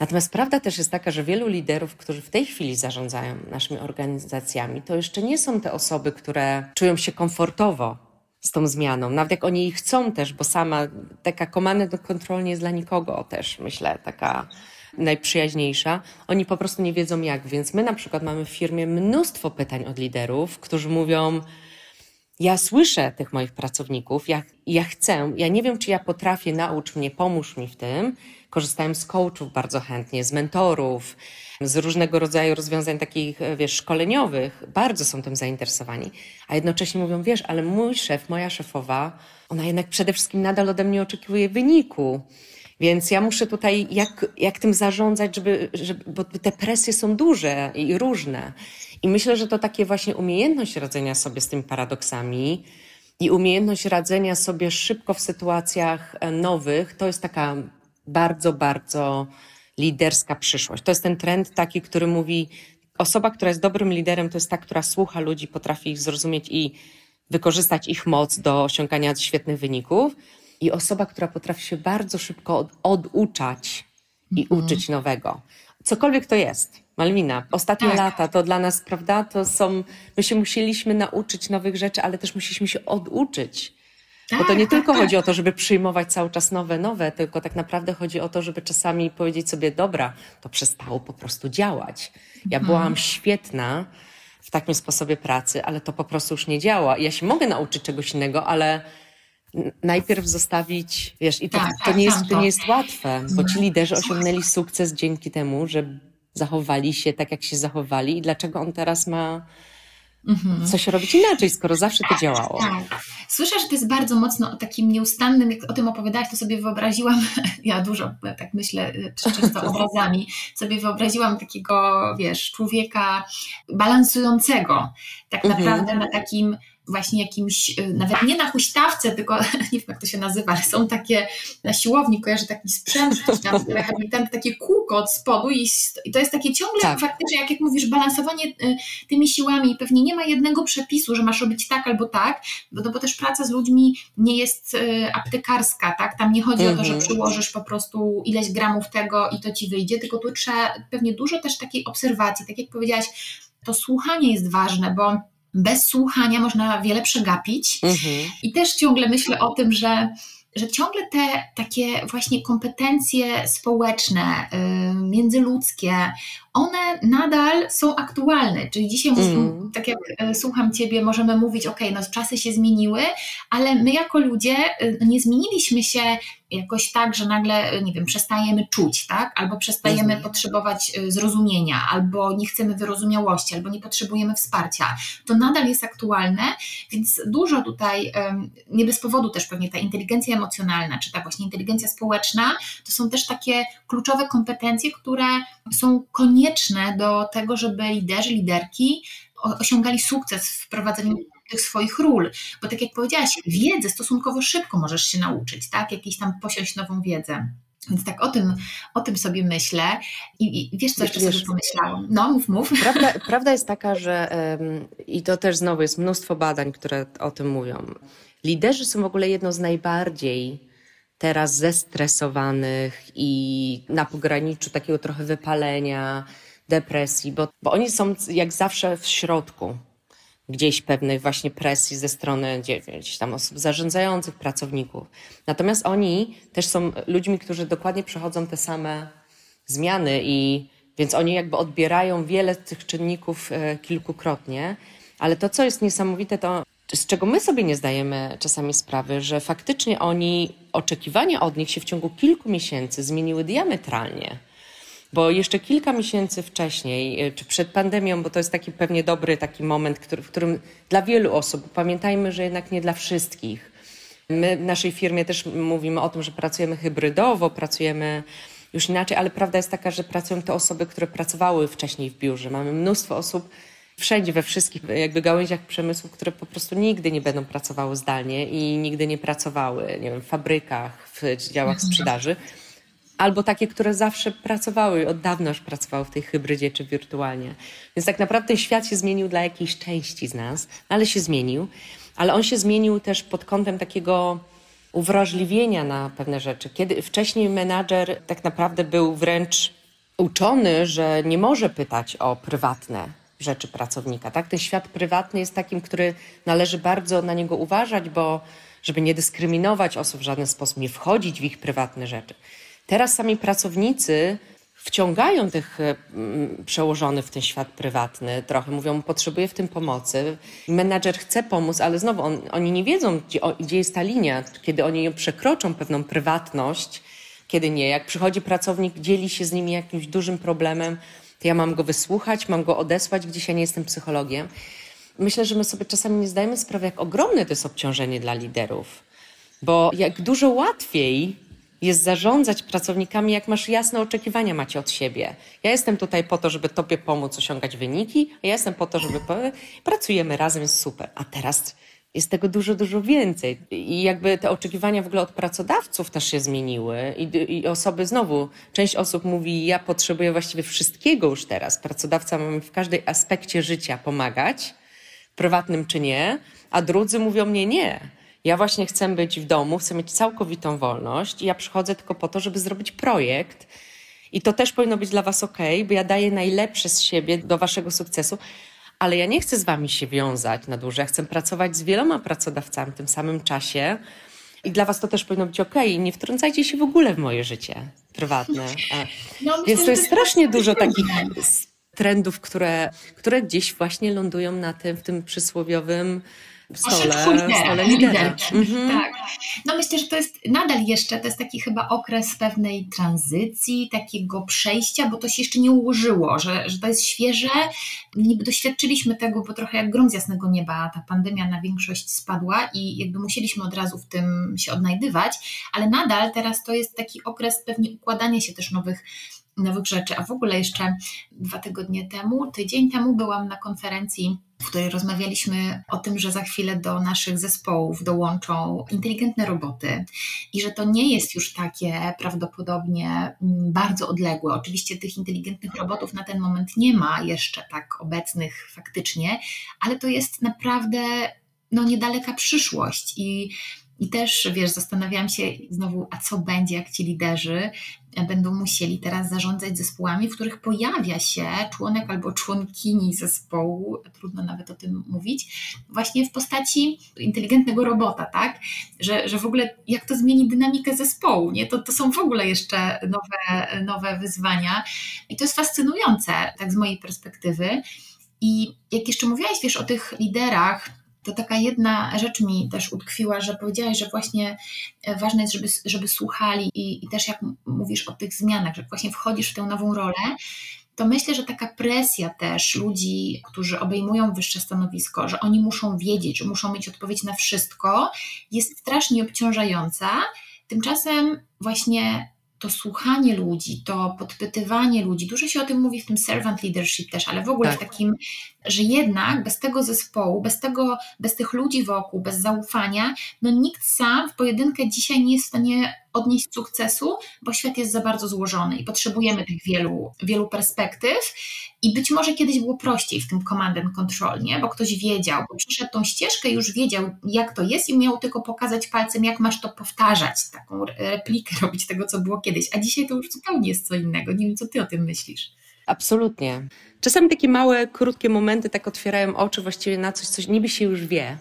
B: Natomiast prawda też jest taka, że wielu liderów, którzy w tej chwili zarządzają naszymi organizacjami, to jeszcze nie są te osoby, które czują się komfortowo z tą zmianą. Nawet jak oni ich chcą też, bo sama taka komanda nie jest dla nikogo też, myślę, taka najprzyjaźniejsza. Oni po prostu nie wiedzą jak, więc my na przykład mamy w firmie mnóstwo pytań od liderów, którzy mówią, ja słyszę tych moich pracowników, ja, ja chcę, ja nie wiem, czy ja potrafię, naucz mnie, pomóż mi w tym. Korzystałem z coachów bardzo chętnie, z mentorów, z różnego rodzaju rozwiązań takich, wiesz, szkoleniowych. Bardzo są tym zainteresowani. A jednocześnie mówią, wiesz, ale mój szef, moja szefowa, ona jednak przede wszystkim nadal ode mnie oczekuje wyniku. Więc ja muszę tutaj jak, jak tym zarządzać, żeby, żeby, bo te presje są duże i różne. I myślę, że to takie właśnie umiejętność radzenia sobie z tymi paradoksami i umiejętność radzenia sobie szybko w sytuacjach e, nowych, to jest taka bardzo, bardzo liderska przyszłość. To jest ten trend taki, który mówi, osoba, która jest dobrym liderem, to jest ta, która słucha ludzi, potrafi ich zrozumieć i wykorzystać ich moc do osiągania świetnych wyników. I osoba, która potrafi się bardzo szybko od, oduczać i mhm. uczyć nowego. Cokolwiek to jest. Malwina, ostatnie tak. lata to dla nas, prawda, to są, my się musieliśmy nauczyć nowych rzeczy, ale też musieliśmy się oduczyć. Tak, Bo to nie tak, tylko tak. chodzi o to, żeby przyjmować cały czas nowe, nowe, tylko tak naprawdę chodzi o to, żeby czasami powiedzieć sobie, dobra, to przestało po prostu działać. Ja mhm. byłam świetna w takim sposobie pracy, ale to po prostu już nie działa. Ja się mogę nauczyć czegoś innego, ale najpierw zostawić, wiesz, i to, tak, to, nie, jest, to nie jest łatwe, bo ci liderzy osiągnęli sukces dzięki temu, że zachowali się tak, jak się zachowali i dlaczego on teraz ma mhm. coś robić inaczej, skoro zawsze to działało.
A: Tak. Słyszę, że to jest bardzo mocno takim nieustannym, jak o tym opowiadałaś, to sobie wyobraziłam, <laughs> ja dużo tak myślę, często <laughs> obrazami, sobie wyobraziłam takiego, wiesz, człowieka balansującego, tak mhm. naprawdę na takim właśnie jakimś, y, nawet nie na huśtawce, tylko <laughs> nie wiem jak to się nazywa, ale są takie na siłowni, kojarzę taki sprzęt, tam <laughs> rehabilitant, takie kółko od spodu i, i to jest takie ciągle tak. faktycznie, jak, jak mówisz, balansowanie y, tymi siłami i pewnie nie ma jednego przepisu, że masz robić tak albo tak, bo, no bo też praca z ludźmi nie jest y, aptekarska, tak? Tam nie chodzi o to, że mhm. przyłożysz po prostu ileś gramów tego i to ci wyjdzie, tylko tu trzeba pewnie dużo też takiej obserwacji, tak jak powiedziałaś, to słuchanie jest ważne, bo bez słuchania można wiele przegapić. Mhm. I też ciągle myślę o tym, że że ciągle te takie właśnie kompetencje społeczne, y, międzyludzkie, one nadal są aktualne. Czyli dzisiaj, mm. tak jak y, słucham Ciebie, możemy mówić, ok, no czasy się zmieniły, ale my jako ludzie y, nie zmieniliśmy się jakoś tak, że nagle, nie wiem, przestajemy czuć, tak? Albo przestajemy mhm. potrzebować zrozumienia, albo nie chcemy wyrozumiałości, albo nie potrzebujemy wsparcia. To nadal jest aktualne, więc dużo tutaj, nie bez powodu też pewnie ta inteligencja emocjonalna, czy ta właśnie inteligencja społeczna, to są też takie kluczowe kompetencje, które są konieczne do tego, żeby liderzy, liderki osiągali sukces w prowadzeniu tych swoich ról. Bo tak jak powiedziałaś, wiedzę stosunkowo szybko możesz się nauczyć, tak? Jakiś tam posiąść nową wiedzę. Więc tak o tym, o tym sobie myślę. I, i wiesz, co jeszcze sobie pomyślałam? No, mów, mów.
B: Prawda, prawda jest taka, że i to też znowu jest mnóstwo badań, które o tym mówią. Liderzy są w ogóle jedną z najbardziej teraz zestresowanych i na pograniczu takiego trochę wypalenia, depresji, bo, bo oni są jak zawsze w środku gdzieś pewnej właśnie presji ze strony gdzieś tam osób zarządzających, pracowników. Natomiast oni też są ludźmi, którzy dokładnie przechodzą te same zmiany i więc oni jakby odbierają wiele tych czynników e, kilkukrotnie, ale to, co jest niesamowite, to z czego my sobie nie zdajemy czasami sprawy, że faktycznie oni, oczekiwania od nich się w ciągu kilku miesięcy zmieniły diametralnie. Bo jeszcze kilka miesięcy wcześniej, e, czy przed pandemią, bo to jest taki pewnie dobry taki moment, który, w którym dla wielu osób, pamiętajmy, że jednak nie dla wszystkich. My w naszej firmie też mówimy o tym, że pracujemy hybrydowo, pracujemy już inaczej, ale prawda jest taka, że pracują te osoby, które pracowały wcześniej w biurze. Mamy mnóstwo osób wszędzie, we wszystkich jakby gałęziach przemysłu, które po prostu nigdy nie będą pracowały zdalnie i nigdy nie pracowały, nie wiem, w fabrykach, w działach sprzedaży albo takie, które zawsze pracowały, od dawna już pracowały w tej hybrydzie czy wirtualnie. Więc tak naprawdę świat się zmienił dla jakiejś części z nas, ale się zmienił. Ale on się zmienił też pod kątem takiego uwrażliwienia na pewne rzeczy. Kiedy wcześniej menadżer tak naprawdę był wręcz uczony, że nie może pytać o prywatne rzeczy pracownika. Tak? Ten świat prywatny jest takim, który należy bardzo na niego uważać, bo żeby nie dyskryminować osób w żaden sposób, nie wchodzić w ich prywatne rzeczy. Teraz sami pracownicy wciągają tych e, przełożonych w ten świat prywatny, trochę mówią, potrzebuję w tym pomocy. Menadżer chce pomóc, ale znowu on, oni nie wiedzą, gdzie, o, gdzie jest ta linia, kiedy oni ją przekroczą pewną prywatność, kiedy nie. Jak przychodzi pracownik, dzieli się z nimi jakimś dużym problemem, to ja mam go wysłuchać, mam go odesłać, gdzieś ja nie jestem psychologiem. Myślę, że my sobie czasami nie zdajemy sprawy, jak ogromne to jest obciążenie dla liderów. Bo jak dużo łatwiej jest zarządzać pracownikami, jak masz jasne oczekiwania macie od siebie. Ja jestem tutaj po to, żeby tobie pomóc osiągać wyniki, a ja jestem po to, żeby pracujemy razem, jest super. A teraz jest tego dużo, dużo więcej. I jakby te oczekiwania w ogóle od pracodawców też się zmieniły. I, I, osoby znowu, część osób mówi, ja potrzebuję właściwie wszystkiego już teraz. Pracodawca ma mi w każdej aspekcie życia pomagać, prywatnym czy nie, a drudzy mówią mnie nie ja właśnie chcę być w domu, chcę mieć całkowitą wolność i ja przychodzę tylko po to, żeby zrobić projekt. I to też powinno być dla Was ok, bo ja daję najlepsze z siebie do Waszego sukcesu, ale ja nie chcę z Wami się wiązać na dłużej. Ja chcę pracować z wieloma pracodawcami w tym samym czasie. I dla Was to też powinno być ok. Nie wtrącajcie się w ogóle w moje życie prywatne. No, Więc to jest strasznie dużo takich trendów, które, które gdzieś właśnie lądują na tym, w tym przysłowiowym w stole, stole lidera.
A: Mhm. Tak. No myślę, że to jest nadal jeszcze, to jest taki chyba okres pewnej tranzycji, takiego przejścia, bo to się jeszcze nie ułożyło, że, że to jest świeże. Niby doświadczyliśmy tego, bo trochę jak grom z jasnego nieba ta pandemia na większość spadła i jakby musieliśmy od razu w tym się odnajdywać, ale nadal teraz to jest taki okres pewnie układania się też nowych nowych rzeczy. A w ogóle jeszcze dwa tygodnie temu, tydzień temu byłam na konferencji w której rozmawialiśmy o tym, że za chwilę do naszych zespołów dołączą inteligentne roboty i że to nie jest już takie prawdopodobnie mm, bardzo odległe. Oczywiście tych inteligentnych robotów na ten moment nie ma jeszcze tak obecnych faktycznie, ale to jest naprawdę no, niedaleka przyszłość i i też, wiesz, zastanawiałam się znowu, a co będzie, jak ci liderzy będą musieli teraz zarządzać zespołami, w których pojawia się członek albo członkini zespołu, trudno nawet o tym mówić, właśnie w postaci inteligentnego robota, tak? Że, że w ogóle jak to zmieni dynamikę zespołu, nie? To, to są w ogóle jeszcze nowe, nowe wyzwania i to jest fascynujące, tak z mojej perspektywy. I jak jeszcze mówiłaś, wiesz, o tych liderach, to taka jedna rzecz mi też utkwiła, że powiedziałaś, że właśnie e, ważne jest, żeby, żeby słuchali i, i też jak mówisz o tych zmianach, że właśnie wchodzisz w tę nową rolę, to myślę, że taka presja też ludzi, którzy obejmują wyższe stanowisko, że oni muszą wiedzieć, że muszą mieć odpowiedź na wszystko, jest strasznie obciążająca. Tymczasem właśnie to słuchanie ludzi, to podpytywanie ludzi, dużo się o tym mówi w tym servant leadership też, ale w ogóle tak. w takim, że jednak bez tego zespołu, bez tego, bez tych ludzi wokół, bez zaufania, no nikt sam w pojedynkę dzisiaj nie jest w stanie odnieść sukcesu, bo świat jest za bardzo złożony i potrzebujemy tych wielu, wielu perspektyw. I być może kiedyś było prościej w tym command and control, nie? bo ktoś wiedział, bo przyszedł tą ścieżkę, już wiedział, jak to jest, i miał tylko pokazać palcem, jak masz to powtarzać, taką replikę robić tego, co było kiedyś. A dzisiaj to już zupełnie jest co innego. Nie wiem, co ty o tym myślisz.
B: Absolutnie. Czasami takie małe, krótkie momenty tak otwierają oczy właściwie na coś, coś niby się już wie,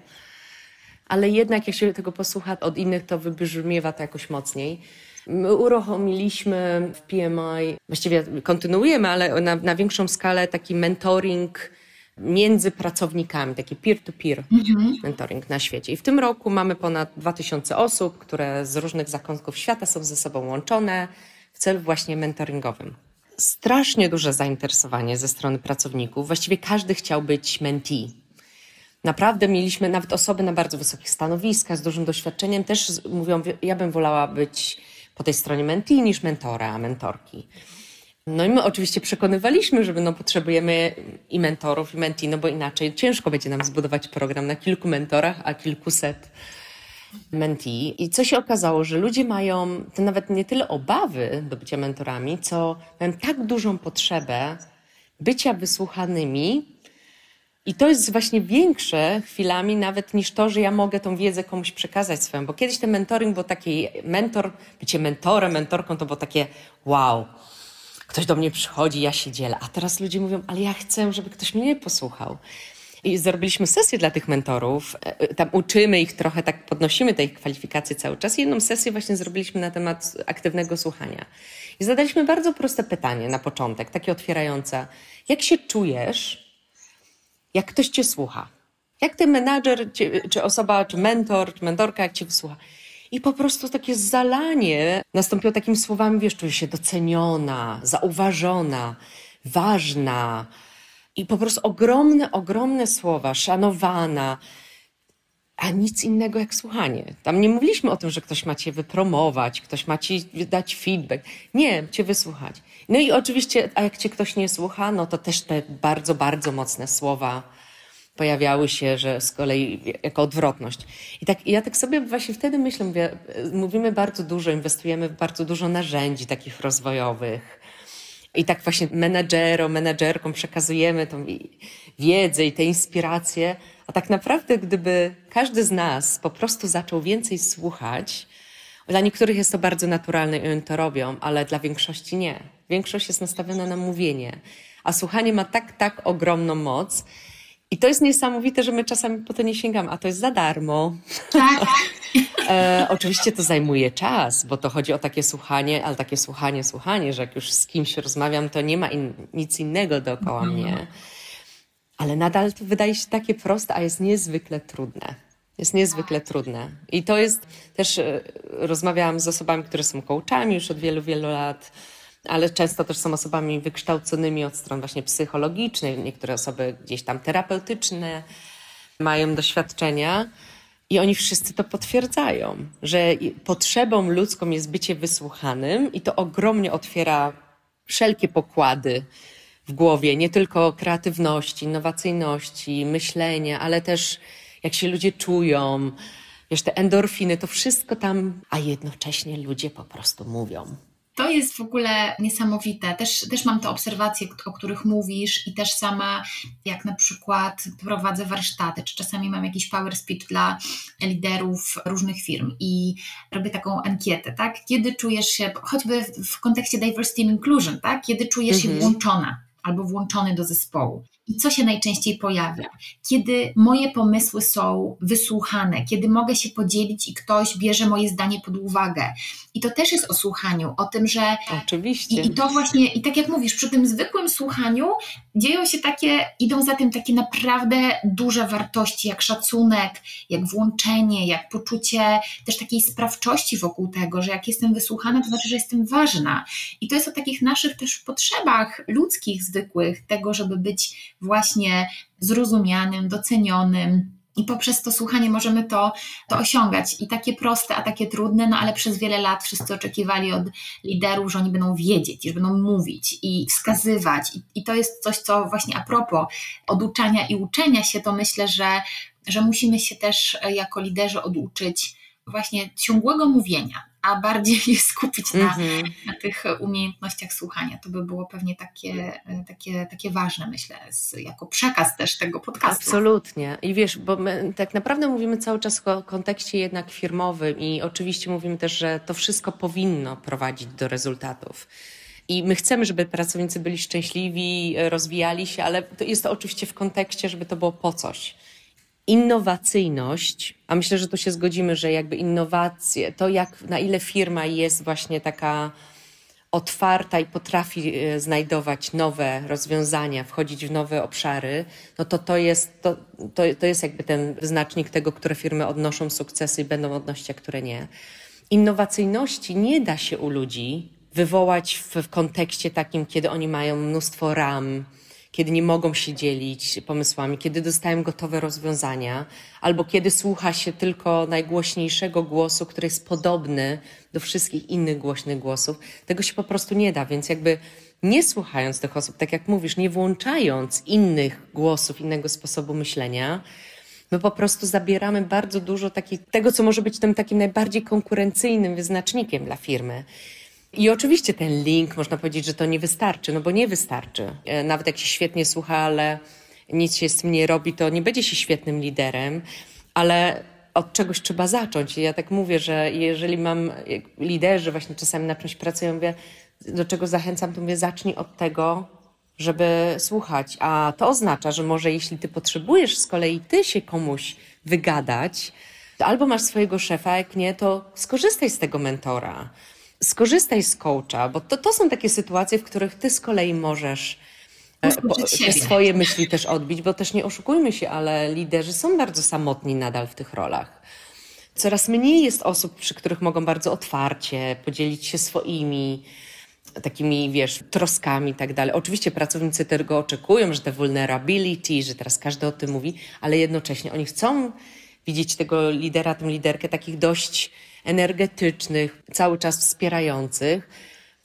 B: ale jednak jak się tego posłucha od innych, to wybrzmiewa to jakoś mocniej. My uruchomiliśmy w PMI, właściwie kontynuujemy, ale na, na większą skalę taki mentoring między pracownikami, taki peer-to-peer mhm. mentoring na świecie. I w tym roku mamy ponad 2000 osób, które z różnych zakątków świata są ze sobą łączone w celu właśnie mentoringowym. Strasznie duże zainteresowanie ze strony pracowników. Właściwie każdy chciał być mentee naprawdę mieliśmy nawet osoby na bardzo wysokich stanowiskach z dużym doświadczeniem też mówią, ja bym wolała być po tej stronie mentee niż mentora, mentorki. No i my oczywiście przekonywaliśmy, że no, potrzebujemy i mentorów, i mentee, no bo inaczej ciężko będzie nam zbudować program na kilku mentorach, a kilkuset mentee. I co się okazało, że ludzie mają to nawet nie tyle obawy do bycia mentorami, co mają tak dużą potrzebę bycia wysłuchanymi i to jest właśnie większe chwilami nawet niż to, że ja mogę tą wiedzę komuś przekazać swoją. Bo kiedyś ten mentoring był taki, mentor, bycie mentorem, mentorką to było takie wow, ktoś do mnie przychodzi, ja się dzielę. A teraz ludzie mówią, ale ja chcę, żeby ktoś mnie posłuchał. I zrobiliśmy sesję dla tych mentorów, e, tam uczymy ich trochę, tak podnosimy te ich kwalifikacje cały czas. Jedną sesję właśnie zrobiliśmy na temat aktywnego słuchania. I zadaliśmy bardzo proste pytanie na początek, takie otwierające. Jak się czujesz, jak ktoś cię słucha. Jak ten menadżer, czy osoba, czy mentor, czy mentorka, jak cię wysłucha. I po prostu takie zalanie nastąpiło takimi słowami, wiesz, czuję się doceniona, zauważona, ważna. I po prostu ogromne, ogromne słowa, szanowana, a nic innego jak słuchanie. Tam nie mówiliśmy o tym, że ktoś ma cię wypromować, ktoś ma ci dać feedback. Nie, cię wysłuchać. No i oczywiście, a jak cię ktoś nie słucha, no to też te bardzo, bardzo mocne słowa pojawiały się, że z kolei jako odwrotność. I tak, ja tak sobie właśnie wtedy myślę, mówię, mówimy bardzo dużo, inwestujemy w bardzo dużo narzędzi takich rozwojowych. I tak właśnie menedżerom, menedżerkom przekazujemy tą wiedzę i te inspiracje, a tak naprawdę, gdyby każdy z nas po prostu zaczął więcej słuchać, dla niektórych jest to bardzo naturalne i oni to robią, ale dla większości nie. Większość jest nastawiona na mówienie, a słuchanie ma tak, tak ogromną moc. I to jest niesamowite, że my czasami po to nie sięgamy, a to jest za darmo. Tak. <laughs> e, oczywiście to zajmuje czas, bo to chodzi o takie słuchanie, ale takie słuchanie, słuchanie, że jak już z kimś rozmawiam, to nie ma in, nic innego dookoła mhm. mnie ale nadal to wydaje się takie proste, a jest niezwykle trudne. Jest niezwykle trudne. I to jest też, e, rozmawiałam z osobami, które są coachami już od wielu, wielu lat, ale często też są osobami wykształconymi od stron właśnie psychologicznej, niektóre osoby gdzieś tam terapeutyczne mają doświadczenia. I oni wszyscy to potwierdzają, że potrzebą ludzką jest bycie wysłuchanym, i to ogromnie otwiera wszelkie pokłady w głowie, nie tylko kreatywności, innowacyjności, myślenia, ale też jak się ludzie czują, wiesz, te endorfiny, to wszystko tam, a jednocześnie ludzie po prostu mówią.
A: To jest w ogóle niesamowite. Też, też mam te obserwacje, o których mówisz, i też sama, jak na przykład prowadzę warsztaty, czy czasami mam jakiś power speech dla liderów różnych firm i robię taką ankietę, tak? Kiedy czujesz się, choćby w kontekście diversity and inclusion, tak? Kiedy czujesz mhm. się włączona albo włączony do zespołu. I co się najczęściej pojawia? Kiedy moje pomysły są wysłuchane, kiedy mogę się podzielić i ktoś bierze moje zdanie pod uwagę. I to też jest o słuchaniu, o tym, że.
B: Oczywiście.
A: I, I, to właśnie, i tak jak mówisz, przy tym zwykłym słuchaniu dzieją się takie, idą za tym takie naprawdę duże wartości, jak szacunek, jak włączenie, jak poczucie też takiej sprawczości wokół tego, że jak jestem wysłuchana, to znaczy, że jestem ważna. I to jest o takich naszych też potrzebach ludzkich, zwykłych, tego, żeby być właśnie zrozumianym, docenionym. I poprzez to słuchanie możemy to, to osiągać. I takie proste, a takie trudne, no ale przez wiele lat wszyscy oczekiwali od liderów, że oni będą wiedzieć, że będą mówić i wskazywać. I, i to jest coś, co właśnie a propos oduczania i uczenia się, to myślę, że, że musimy się też jako liderzy oduczyć właśnie ciągłego mówienia a bardziej <laughs> się skupić na, mm-hmm. na tych umiejętnościach słuchania. To by było pewnie takie, takie, takie ważne, myślę, jako przekaz też tego podcastu.
B: Absolutnie. I wiesz, bo my tak naprawdę mówimy cały czas o kontekście jednak firmowym i oczywiście mówimy też, że to wszystko powinno prowadzić do rezultatów. I my chcemy, żeby pracownicy byli szczęśliwi, rozwijali się, ale to jest to oczywiście w kontekście, żeby to było po coś innowacyjność, a myślę, że tu się zgodzimy, że jakby innowacje, to jak na ile firma jest właśnie taka otwarta i potrafi e, znajdować nowe rozwiązania, wchodzić w nowe obszary, no to to jest, to, to, to jest jakby ten wyznacznik tego, które firmy odnoszą sukcesy i będą odnosić, a które nie. Innowacyjności nie da się u ludzi wywołać w, w kontekście takim, kiedy oni mają mnóstwo ram, kiedy nie mogą się dzielić pomysłami, kiedy dostają gotowe rozwiązania, albo kiedy słucha się tylko najgłośniejszego głosu, który jest podobny do wszystkich innych głośnych głosów. Tego się po prostu nie da, więc jakby nie słuchając tych osób, tak jak mówisz, nie włączając innych głosów, innego sposobu myślenia, my po prostu zabieramy bardzo dużo taki, tego, co może być tym takim najbardziej konkurencyjnym wyznacznikiem dla firmy. I oczywiście ten link, można powiedzieć, że to nie wystarczy, no bo nie wystarczy. E, nawet jak się świetnie słucha, ale nic się z tym nie robi, to nie będzie się świetnym liderem, ale od czegoś trzeba zacząć. I ja tak mówię, że jeżeli mam liderzy właśnie czasami na czymś pracują, mówię, do czego zachęcam, to mówię, zacznij od tego, żeby słuchać. A to oznacza, że może jeśli ty potrzebujesz z kolei ty się komuś wygadać, to albo masz swojego szefa, jak nie, to skorzystaj z tego mentora skorzystaj z coacha, bo to, to są takie sytuacje, w których ty z kolei możesz e, te swoje myśli też odbić, bo też nie oszukujmy się, ale liderzy są bardzo samotni nadal w tych rolach. Coraz mniej jest osób, przy których mogą bardzo otwarcie podzielić się swoimi takimi, wiesz, troskami i tak dalej. Oczywiście pracownicy tego oczekują, że te vulnerability, że teraz każdy o tym mówi, ale jednocześnie oni chcą widzieć tego lidera, tę liderkę takich dość energetycznych, cały czas wspierających.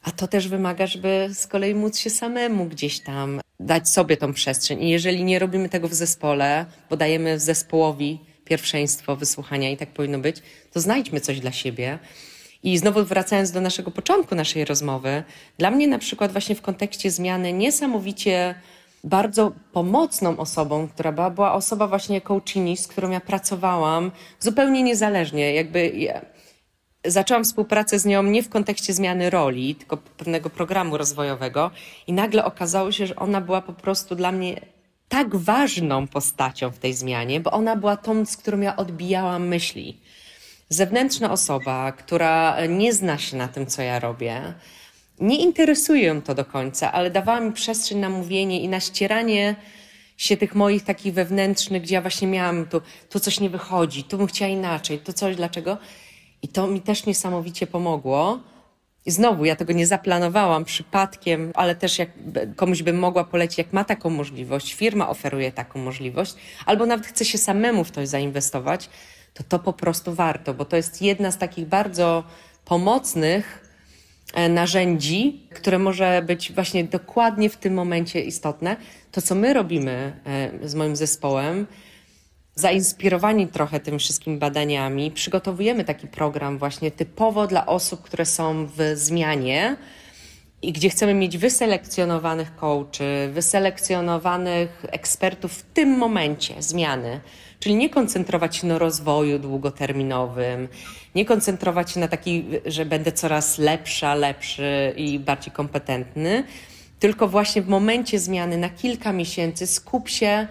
B: A to też wymaga, żeby z kolei móc się samemu gdzieś tam dać sobie tą przestrzeń. I jeżeli nie robimy tego w zespole, bo dajemy zespołowi pierwszeństwo wysłuchania i tak powinno być, to znajdźmy coś dla siebie. I znowu wracając do naszego początku naszej rozmowy, dla mnie na przykład właśnie w kontekście zmiany niesamowicie bardzo pomocną osobą, która była, była osoba właśnie coachini, z którą ja pracowałam zupełnie niezależnie. Jakby ja zaczęłam współpracę z nią nie w kontekście zmiany roli, tylko pewnego programu rozwojowego i nagle okazało się, że ona była po prostu dla mnie tak ważną postacią w tej zmianie, bo ona była tą, z którą ja odbijałam myśli. Zewnętrzna osoba, która nie zna się na tym, co ja robię, nie interesuje ją to do końca, ale dawała mi przestrzeń na mówienie i na ścieranie się tych moich takich wewnętrznych, gdzie ja właśnie miałam, tu, tu coś nie wychodzi, tu bym chciała inaczej, to coś, dlaczego? I to mi też niesamowicie pomogło. I znowu, ja tego nie zaplanowałam przypadkiem, ale też jak komuś bym mogła polecić, jak ma taką możliwość, firma oferuje taką możliwość, albo nawet chce się samemu w to zainwestować, to to po prostu warto, bo to jest jedna z takich bardzo pomocnych e, narzędzi, które może być właśnie dokładnie w tym momencie istotne. To, co my robimy e, z moim zespołem, zainspirowani trochę tymi wszystkimi badaniami, przygotowujemy taki program właśnie typowo dla osób, które są w zmianie i gdzie chcemy mieć wyselekcjonowanych coachy, wyselekcjonowanych ekspertów w tym momencie zmiany. Czyli nie koncentrować się na rozwoju długoterminowym, nie koncentrować się na taki, że będę coraz lepsza, lepszy i bardziej kompetentny, tylko właśnie w momencie zmiany na kilka miesięcy skup się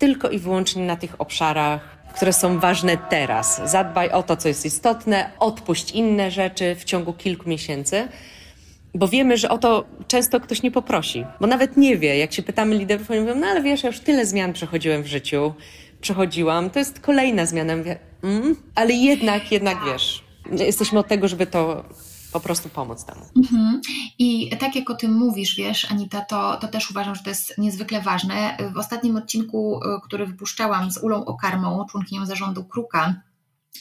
B: tylko i wyłącznie na tych obszarach, które są ważne teraz. Zadbaj o to, co jest istotne, odpuść inne rzeczy w ciągu kilku miesięcy. Bo wiemy, że o to często ktoś nie poprosi, bo nawet nie wie. Jak się pytamy liderów, oni mówią, no ale wiesz, ja już tyle zmian przechodziłem w życiu, przechodziłam, to jest kolejna zmiana. Mówię, mm, ale jednak, jednak wiesz, jesteśmy od tego, żeby to po prostu pomóc temu. Mhm.
A: I tak jak o tym mówisz, wiesz, Anita, to, to też uważam, że to jest niezwykle ważne. W ostatnim odcinku, y, który wypuszczałam z Ulą Okarmą, członkinią zarządu Kruka,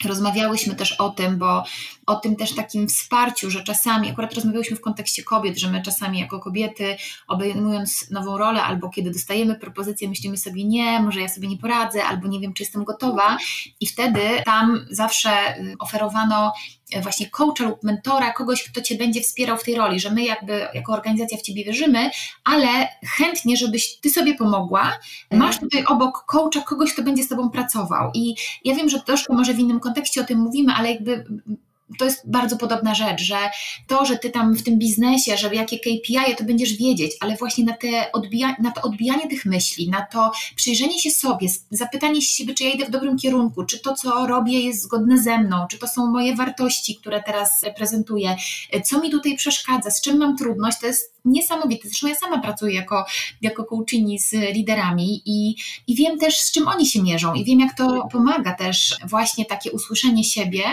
A: Rozmawiałyśmy też o tym, bo o tym też takim wsparciu, że czasami, akurat rozmawiałyśmy w kontekście kobiet, że my czasami jako kobiety, obejmując nową rolę, albo kiedy dostajemy propozycję, myślimy sobie, nie, może ja sobie nie poradzę, albo nie wiem, czy jestem gotowa, i wtedy tam zawsze y, oferowano właśnie coacha lub mentora, kogoś, kto Cię będzie wspierał w tej roli, że my jakby jako organizacja w Ciebie wierzymy, ale chętnie, żebyś Ty sobie pomogła, masz mhm. tutaj obok coacha kogoś, kto będzie z Tobą pracował i ja wiem, że troszkę może w innym kontekście o tym mówimy, ale jakby to jest bardzo podobna rzecz, że to, że ty tam w tym biznesie, że jakie KPI, to będziesz wiedzieć, ale właśnie na, te odbija, na to odbijanie tych myśli, na to przyjrzenie się sobie, zapytanie siebie, czy ja idę w dobrym kierunku, czy to, co robię, jest zgodne ze mną, czy to są moje wartości, które teraz prezentuję, co mi tutaj przeszkadza, z czym mam trudność, to jest niesamowite. Zresztą ja sama pracuję jako, jako coachini z liderami i, i wiem też, z czym oni się mierzą i wiem, jak to pomaga też właśnie takie usłyszenie siebie.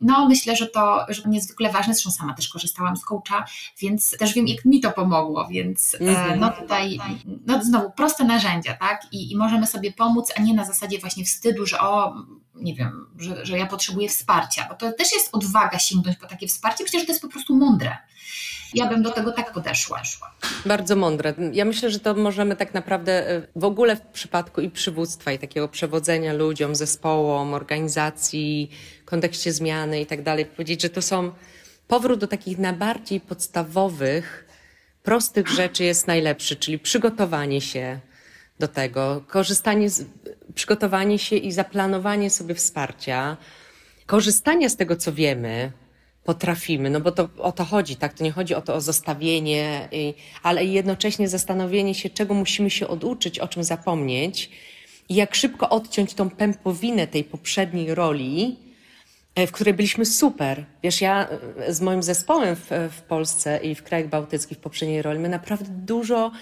A: No myślę, że to, że niezwykle ważne. Zresztą sama też korzystałam z coacha, więc też wiem, jak mi to pomogło, więc mm-hmm. no tutaj no znowu proste narzędzia, tak? I, I możemy sobie pomóc, a nie na zasadzie właśnie wstydu, że o, nie wiem, że, że ja potrzebuję wsparcia, bo to też jest odwaga sięgnąć po takie wsparcie. Że to jest po prostu mądre ja bym do tego tak podeszła.
B: Bardzo mądre. Ja myślę, że to możemy tak naprawdę e, w ogóle w przypadku i przywództwa, i takiego przewodzenia ludziom, zespołom, organizacji, kontekście zmiany i tak dalej, powiedzieć, że to są powrót do takich najbardziej podstawowych, prostych rzeczy jest najlepszy, czyli przygotowanie się do tego, korzystanie z, przygotowanie się i zaplanowanie sobie wsparcia, korzystanie z tego, co wiemy, potrafimy, no bo to o to chodzi, tak? To nie chodzi o to o zostawienie, ale jednocześnie zastanowienie się, czego musimy się oduczyć, o czym zapomnieć i jak szybko odciąć tą pępowinę tej poprzedniej roli, e, w której byliśmy super. Wiesz, ja e, z moim zespołem w, w Polsce i w krajach bałtyckich w poprzedniej roli, my naprawdę dużo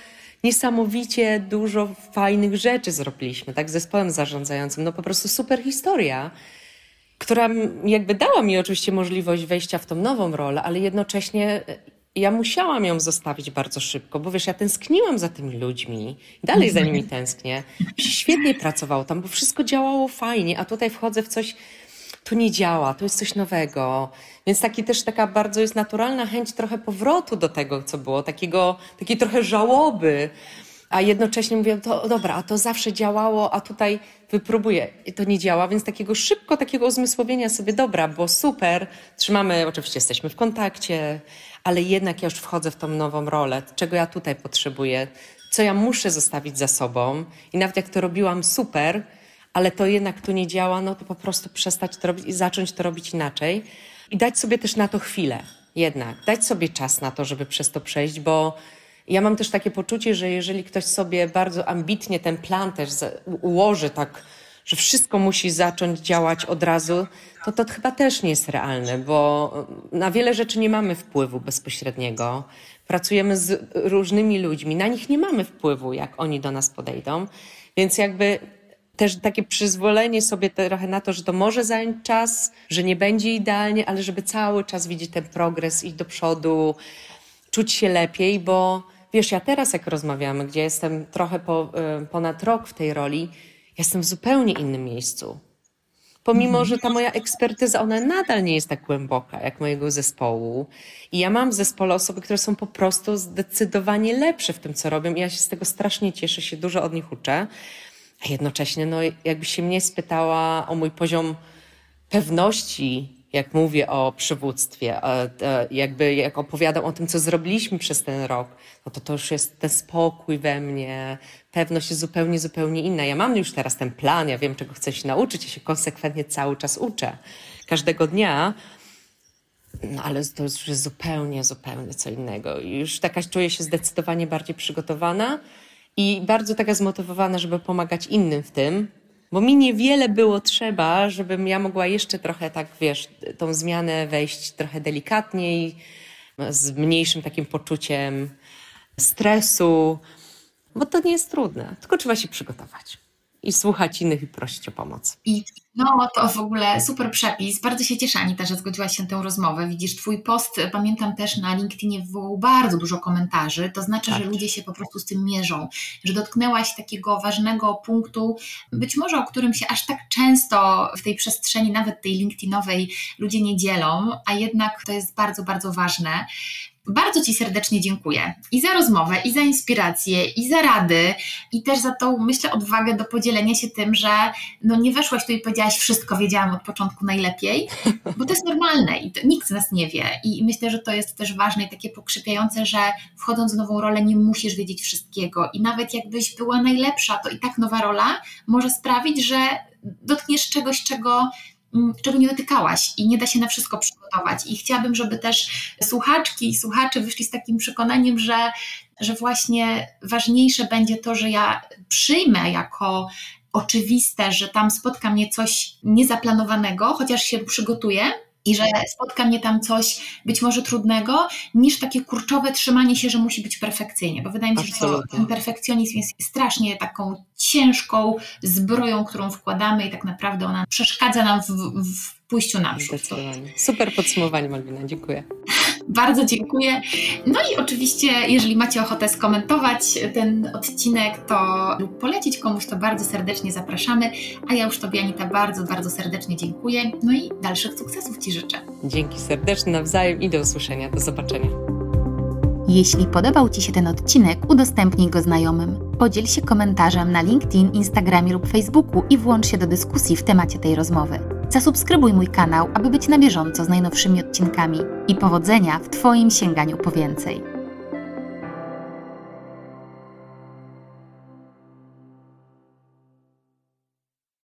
B: niesamowicie dużo fajnych rzeczy zrobiliśmy, tak, z zespołem zarządzającym. No po prostu super historia która jakby dała mi oczywiście możliwość wejścia w tą nową rolę, ale jednocześnie e, ja musiałam ją zostawić bardzo szybko, bo wiesz, ja tęskniłam za tymi ludźmi, dalej za nimi tęsknię. Świetnie pracował tam, bo wszystko działało fajnie, a tutaj wchodzę w coś, to nie działa, to jest coś nowego. Więc taki też taka bardzo jest naturalna chęć trochę powrotu do tego, co było, takiego, takiej trochę żałoby a jednocześnie mówię, to dobra, a to zawsze działało, a tutaj wypróbuję. I to nie działa, więc takiego szybko, takiego uzmysłowienia sobie, dobra, bo super, trzymamy, oczywiście jesteśmy w kontakcie, ale jednak ja już wchodzę w tą nową rolę, czego ja tutaj potrzebuję, co ja muszę zostawić za sobą? I nawet jak to robiłam super, ale to jednak tu nie działa, no to po prostu przestać to robić i zacząć to robić inaczej. I dać sobie też na to chwilę, jednak, dać sobie czas na to, żeby przez to przejść, bo ja mam też takie poczucie, że jeżeli ktoś sobie bardzo ambitnie ten plan też ułoży tak, że wszystko musi zacząć działać od razu, to to chyba też nie jest realne, bo na wiele rzeczy nie mamy wpływu bezpośredniego. Pracujemy z różnymi ludźmi, na nich nie mamy wpływu, jak oni do nas podejdą, więc jakby też takie przyzwolenie sobie trochę na to, że to może zająć czas, że nie będzie idealnie, ale żeby cały czas widzieć ten progres, iść do przodu, czuć się lepiej, bo wiesz, ja teraz jak rozmawiamy, gdzie jestem trochę po, y, ponad rok w tej roli, jestem w zupełnie innym miejscu. Pomimo, mhm. że ta moja ekspertyza, ona nadal nie jest tak głęboka jak mojego zespołu. I ja mam w zespole osoby, które są po prostu zdecydowanie lepsze w tym, co robią. I ja się z tego strasznie cieszę, się dużo od nich uczę. A jednocześnie, no, jakbyś się mnie spytała o mój poziom pewności, jak mówię o przywództwie, jakby jak opowiadam o tym, co zrobiliśmy przez ten rok, no to to już jest ten spokój we mnie, pewność jest zupełnie, zupełnie inna. Ja mam już teraz ten plan, ja wiem, czego chcę się nauczyć, ja się konsekwentnie cały czas uczę, każdego dnia, no ale to już jest zupełnie, zupełnie co innego. Już taka czuję się zdecydowanie bardziej przygotowana i bardzo taka zmotywowana, żeby pomagać innym w tym, bo mi niewiele było trzeba, żebym ja mogła jeszcze trochę tak, wiesz, tą zmianę wejść trochę delikatniej, z mniejszym takim poczuciem stresu, bo to nie jest trudne, tylko trzeba się przygotować i słuchać innych i prosić o pomoc.
A: I no to w ogóle super przepis. Bardzo się cieszę Anita, że zgodziłaś się na tę rozmowę. Widzisz, twój post, pamiętam też na LinkedInie wywołał bardzo dużo komentarzy. To znaczy, tak. że ludzie się po prostu z tym mierzą, że dotknęłaś takiego ważnego punktu, być może o którym się aż tak często w tej przestrzeni, nawet tej LinkedInowej, ludzie nie dzielą, a jednak to jest bardzo, bardzo ważne. Bardzo Ci serdecznie dziękuję i za rozmowę, i za inspirację, i za rady, i też za tą, myślę, odwagę do podzielenia się tym, że no nie weszłaś tu i powiedziałaś wszystko, wiedziałam od początku najlepiej, <laughs> bo to jest normalne i nikt z nas nie wie. I myślę, że to jest też ważne i takie pokrzepiające, że wchodząc w nową rolę nie musisz wiedzieć wszystkiego i nawet jakbyś była najlepsza, to i tak nowa rola może sprawić, że dotkniesz czegoś, czego czego nie dotykałaś i nie da się na wszystko przygotować. I chciałabym, żeby też słuchaczki i słuchacze wyszli z takim przekonaniem, że, że właśnie ważniejsze będzie to, że ja przyjmę jako oczywiste, że tam spotka mnie coś niezaplanowanego, chociaż się przygotuję, i że spotka mnie tam coś być może trudnego, niż takie kurczowe trzymanie się, że musi być perfekcyjnie, bo wydaje mi się, Absolutnie. że ten perfekcjonizm jest strasznie taką ciężką zbroją, którą wkładamy i tak naprawdę ona przeszkadza nam w, w pójściu naprzód.
B: Super podsumowanie Malwina, dziękuję.
A: Bardzo dziękuję. No i oczywiście, jeżeli macie ochotę skomentować ten odcinek, to lub polecić komuś, to bardzo serdecznie zapraszamy. A ja już Tobie, Anita, bardzo, bardzo serdecznie dziękuję. No i dalszych sukcesów Ci życzę.
B: Dzięki serdecznie, nawzajem i do usłyszenia. Do zobaczenia.
A: Jeśli podobał Ci się ten odcinek, udostępnij go znajomym. Podziel się komentarzem na LinkedIn, Instagramie lub Facebooku i włącz się do dyskusji w temacie tej rozmowy. Zasubskrybuj mój kanał, aby być na bieżąco z najnowszymi odcinkami. I powodzenia w Twoim sięganiu po więcej.